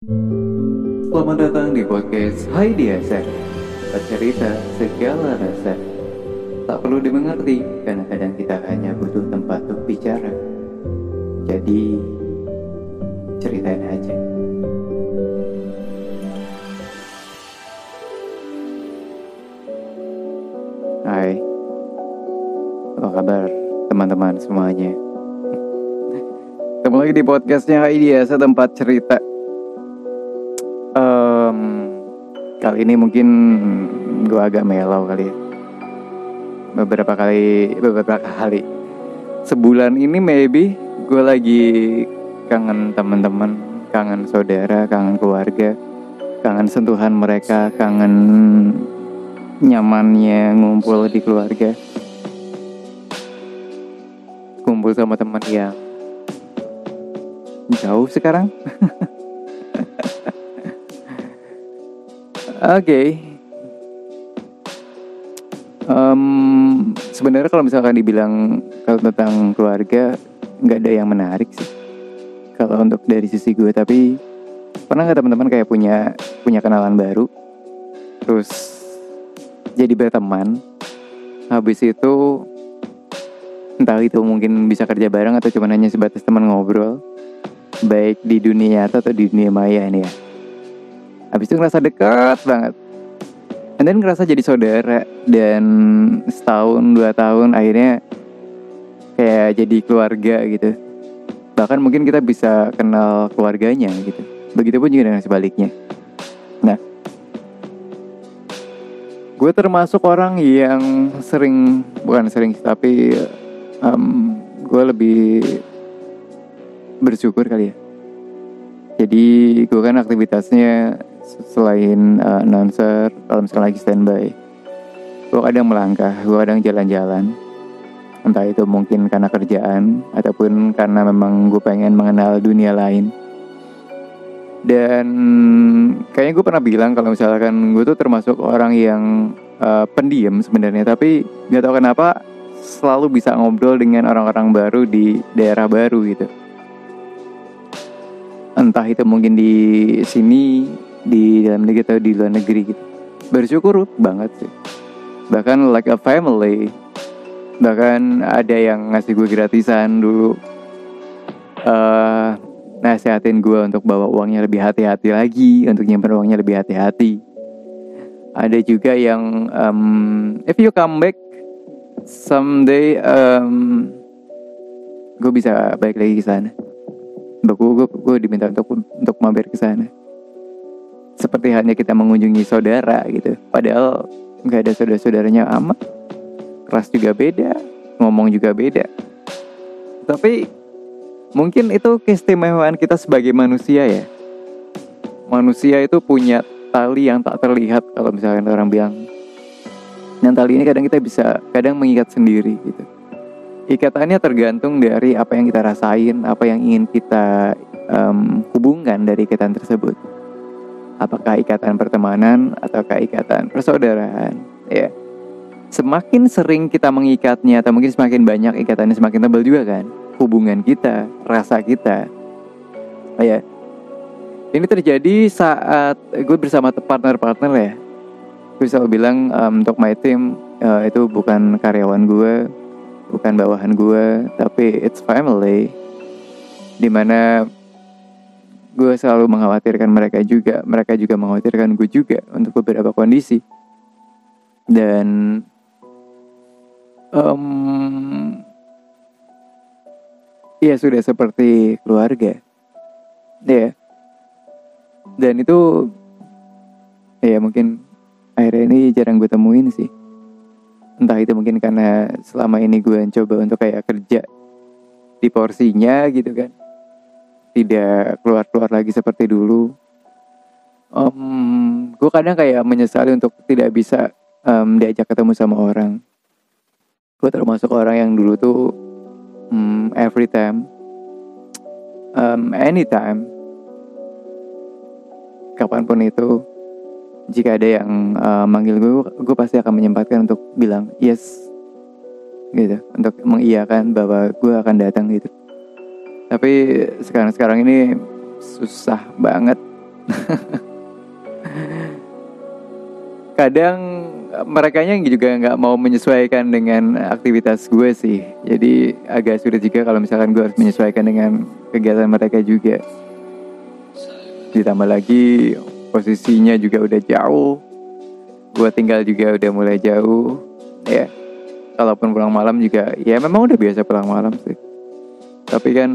Selamat datang di podcast Hai Diasa Bercerita segala rasa. Tak perlu dimengerti Karena kadang kita hanya butuh tempat untuk bicara. Jadi Ceritain aja. Hai. Apa kabar teman-teman semuanya? Ketemu lagi di podcastnya Hai Diasa Tempat cerita kali ini mungkin gue agak melau kali ya. Beberapa kali, beberapa kali. Sebulan ini maybe gue lagi kangen teman-teman, kangen saudara, kangen keluarga, kangen sentuhan mereka, kangen nyamannya ngumpul di keluarga. Kumpul sama teman yang jauh sekarang. Oke. Em, sebenarnya kalau misalkan dibilang kalau tentang keluarga nggak ada yang menarik sih. Kalau untuk dari sisi gue, tapi pernah nggak teman-teman kayak punya punya kenalan baru, terus jadi berteman, habis itu entah itu mungkin bisa kerja bareng atau cuma hanya sebatas teman ngobrol, baik di dunia atau di dunia maya ini ya. Habis itu ngerasa dekat banget. And then ngerasa jadi saudara dan setahun dua tahun akhirnya kayak jadi keluarga gitu. Bahkan mungkin kita bisa kenal keluarganya gitu. Begitupun juga dengan sebaliknya. Nah, gue termasuk orang yang sering bukan sering tapi em, gue lebih bersyukur kali ya. Jadi gue kan aktivitasnya selain uh, announcer kalau misalnya lagi standby gue kadang melangkah gue kadang jalan-jalan. Entah itu mungkin karena kerjaan ataupun karena memang gue pengen mengenal dunia lain. Dan kayaknya gue pernah bilang kalau misalkan gue tuh termasuk orang yang uh, pendiam sebenarnya. Tapi nggak tahu kenapa selalu bisa ngobrol dengan orang-orang baru di daerah baru gitu. Entah itu mungkin di sini di dalam negeri atau di luar negeri gitu. Bersyukur banget sih. Bahkan like a family. Bahkan ada yang ngasih gue gratisan dulu. Uh, nasihatin gue untuk bawa uangnya lebih hati-hati lagi untuk nyimpan uangnya lebih hati-hati. Ada juga yang um, if you come back someday um, gue bisa balik lagi ke sana. Gue gue gue diminta untuk untuk mampir ke sana seperti halnya kita mengunjungi saudara gitu. Padahal nggak ada saudara-saudaranya amat. Kelas juga beda ngomong juga beda. Tapi mungkin itu keistimewaan kita sebagai manusia ya. Manusia itu punya tali yang tak terlihat kalau misalkan orang bilang. Yang tali ini kadang kita bisa kadang mengikat sendiri gitu. Ikatannya tergantung dari apa yang kita rasain apa yang ingin kita um, hubungkan dari ikatan tersebut apakah ikatan pertemanan ataukah ikatan persaudaraan? Ya. Semakin sering kita mengikatnya atau mungkin semakin banyak ikatannya semakin tebal juga kan hubungan kita rasa kita. Oh, ya. Ini terjadi saat gue bersama partner-partner ya. Gue selalu bilang um, untuk my team uh, itu bukan karyawan gue bukan bawahan gue tapi it's family. Di mana gue selalu mengkhawatirkan mereka juga. Mereka juga mengkhawatirkan gue juga untuk beberapa kondisi. Dan um, ya sudah seperti keluarga. Ya. Dan itu ya mungkin akhirnya ini jarang gue temuin sih. Entah itu mungkin karena selama ini gue coba untuk kayak kerja di porsinya gitu kan tidak keluar-keluar lagi seperti dulu. Um, gue kadang kayak menyesali untuk tidak bisa um, diajak ketemu sama orang. Gue termasuk orang yang dulu tuh um, every time, um, anytime, kapan pun itu, jika ada yang uh, manggil gue, gue pasti akan menyempatkan untuk bilang yes, gitu, untuk mengiyakan bahwa gue akan datang gitu tapi sekarang-sekarang ini susah banget. Kadang mereka juga nggak mau menyesuaikan dengan aktivitas gue sih. Jadi agak sulit juga kalau misalkan gue harus menyesuaikan dengan kegiatan mereka juga. Ditambah lagi posisinya juga udah jauh. Gue tinggal juga udah mulai jauh. Ya kalaupun pulang malam juga ya memang udah biasa pulang malam sih tapi kan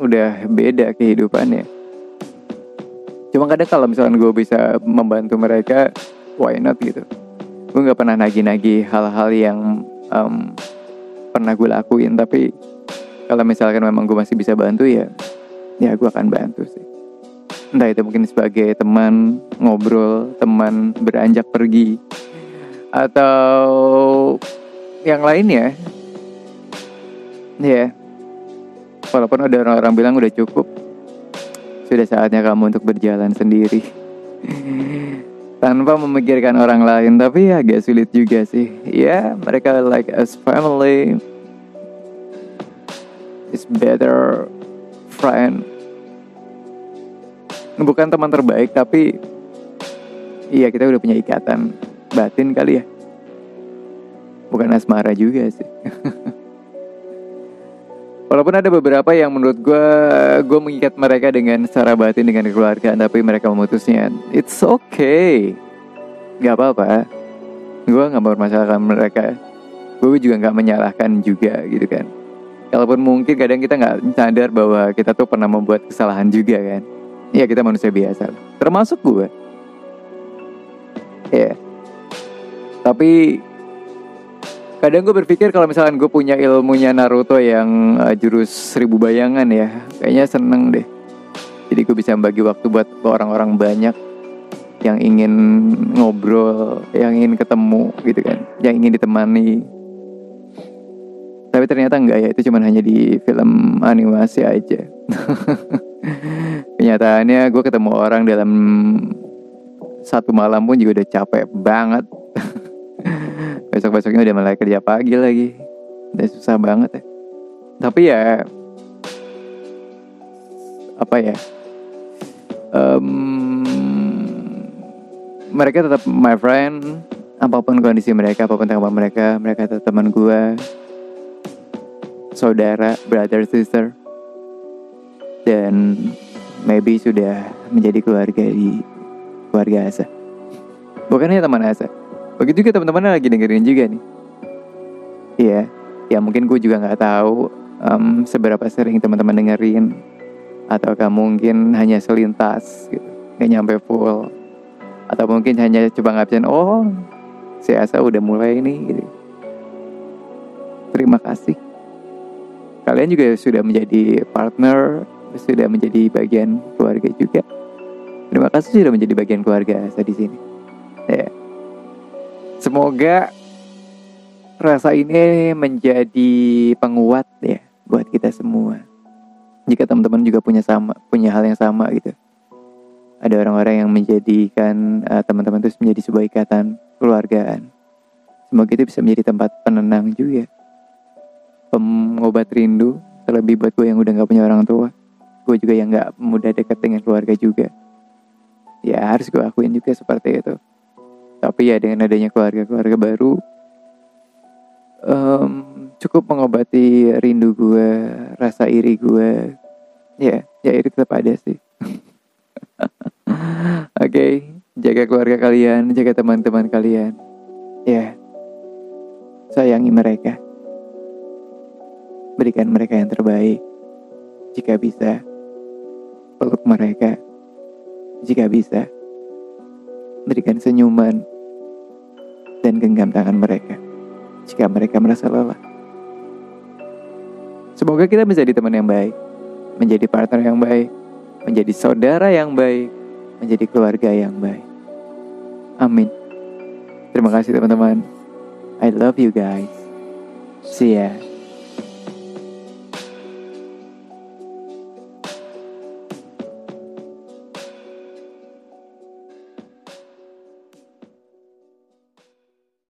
udah beda kehidupannya. Cuma kadang kalau misalkan gue bisa membantu mereka why not gitu. Gue nggak pernah nagih-nagih hal-hal yang um, pernah gue lakuin. Tapi kalau misalkan memang gue masih bisa bantu ya ya gue akan bantu sih. Entah itu mungkin sebagai teman ngobrol teman beranjak pergi atau yang lainnya. Ya. yeah Walaupun ada orang-orang bilang udah cukup, sudah saatnya kamu untuk berjalan sendiri. Tanpa memikirkan orang lain, tapi ya agak sulit juga sih. Ya, mereka like as family. Is better friend. Bukan teman terbaik, tapi iya kita udah punya ikatan batin kali ya. Bukan asmara juga sih. Walaupun ada beberapa yang menurut gue gue mengikat mereka dengan secara batin dengan keluarga, tapi mereka memutusnya. It's okay, nggak apa-apa. Gue nggak mempermasalahkan mereka. Gue juga nggak menyalahkan juga gitu kan. Kalaupun mungkin kadang kita nggak sadar bahwa kita tuh pernah membuat kesalahan juga kan. Ya kita manusia biasa, termasuk gue. Ya. Yeah. Tapi kadang gue berpikir kalau misalkan gue punya ilmunya Naruto yang uh, jurus seribu bayangan ya kayaknya seneng deh. Jadi gue bisa bagi waktu buat orang-orang banyak yang ingin ngobrol yang ingin ketemu gitu kan yang ingin ditemani. Tapi ternyata enggak ya itu cuma hanya di film animasi aja. Kenyataannya gue ketemu orang dalam satu malam pun juga udah capek banget besok besoknya udah mulai kerja pagi lagi. Udah susah banget ya. Tapi ya apa ya um, mereka tetap my friend. Apa pun kondisi mereka apa pun tempat mereka mereka tetap teman gue saudara brother sister. Dan maybe sudah menjadi keluarga di keluarga Asa. Bukannya teman Asa Begitu juga teman-teman lagi dengerin juga nih. Iya, ya mungkin gue juga nggak tahu um, seberapa sering teman-teman dengerin atau mungkin hanya selintas gitu, nggak nyampe full atau mungkin hanya coba ngabsen oh si Asa udah mulai ini gitu. Terima kasih. Kalian juga sudah menjadi partner, sudah menjadi bagian keluarga juga. Terima kasih sudah menjadi bagian keluarga Asa di sini. Semoga rasa ini menjadi penguat ya buat kita semua. Jika teman-teman juga punya sama punya hal yang sama gitu. Ada orang-orang yang menjadikan uh, teman-teman itu menjadi sebuah ikatan keluargaan. Semoga itu bisa menjadi tempat penenang juga. Pengobat rindu, terlebih buat gue yang udah gak punya orang tua. Gue juga yang gak mudah dekat dengan keluarga juga. Ya harus gue akuin juga seperti itu tapi ya dengan adanya keluarga-keluarga baru um, cukup mengobati rindu gue rasa iri gue ya ya iri tetap ada sih. Oke okay, jaga keluarga kalian jaga teman-teman kalian. Ya sayangi mereka. Berikan mereka yang terbaik. Jika bisa peluk mereka. Jika bisa berikan senyuman dan genggam tangan mereka jika mereka merasa lelah. Semoga kita menjadi teman yang baik, menjadi partner yang baik, menjadi saudara yang baik, menjadi keluarga yang baik. Amin. Terima kasih teman-teman. I love you guys. See ya.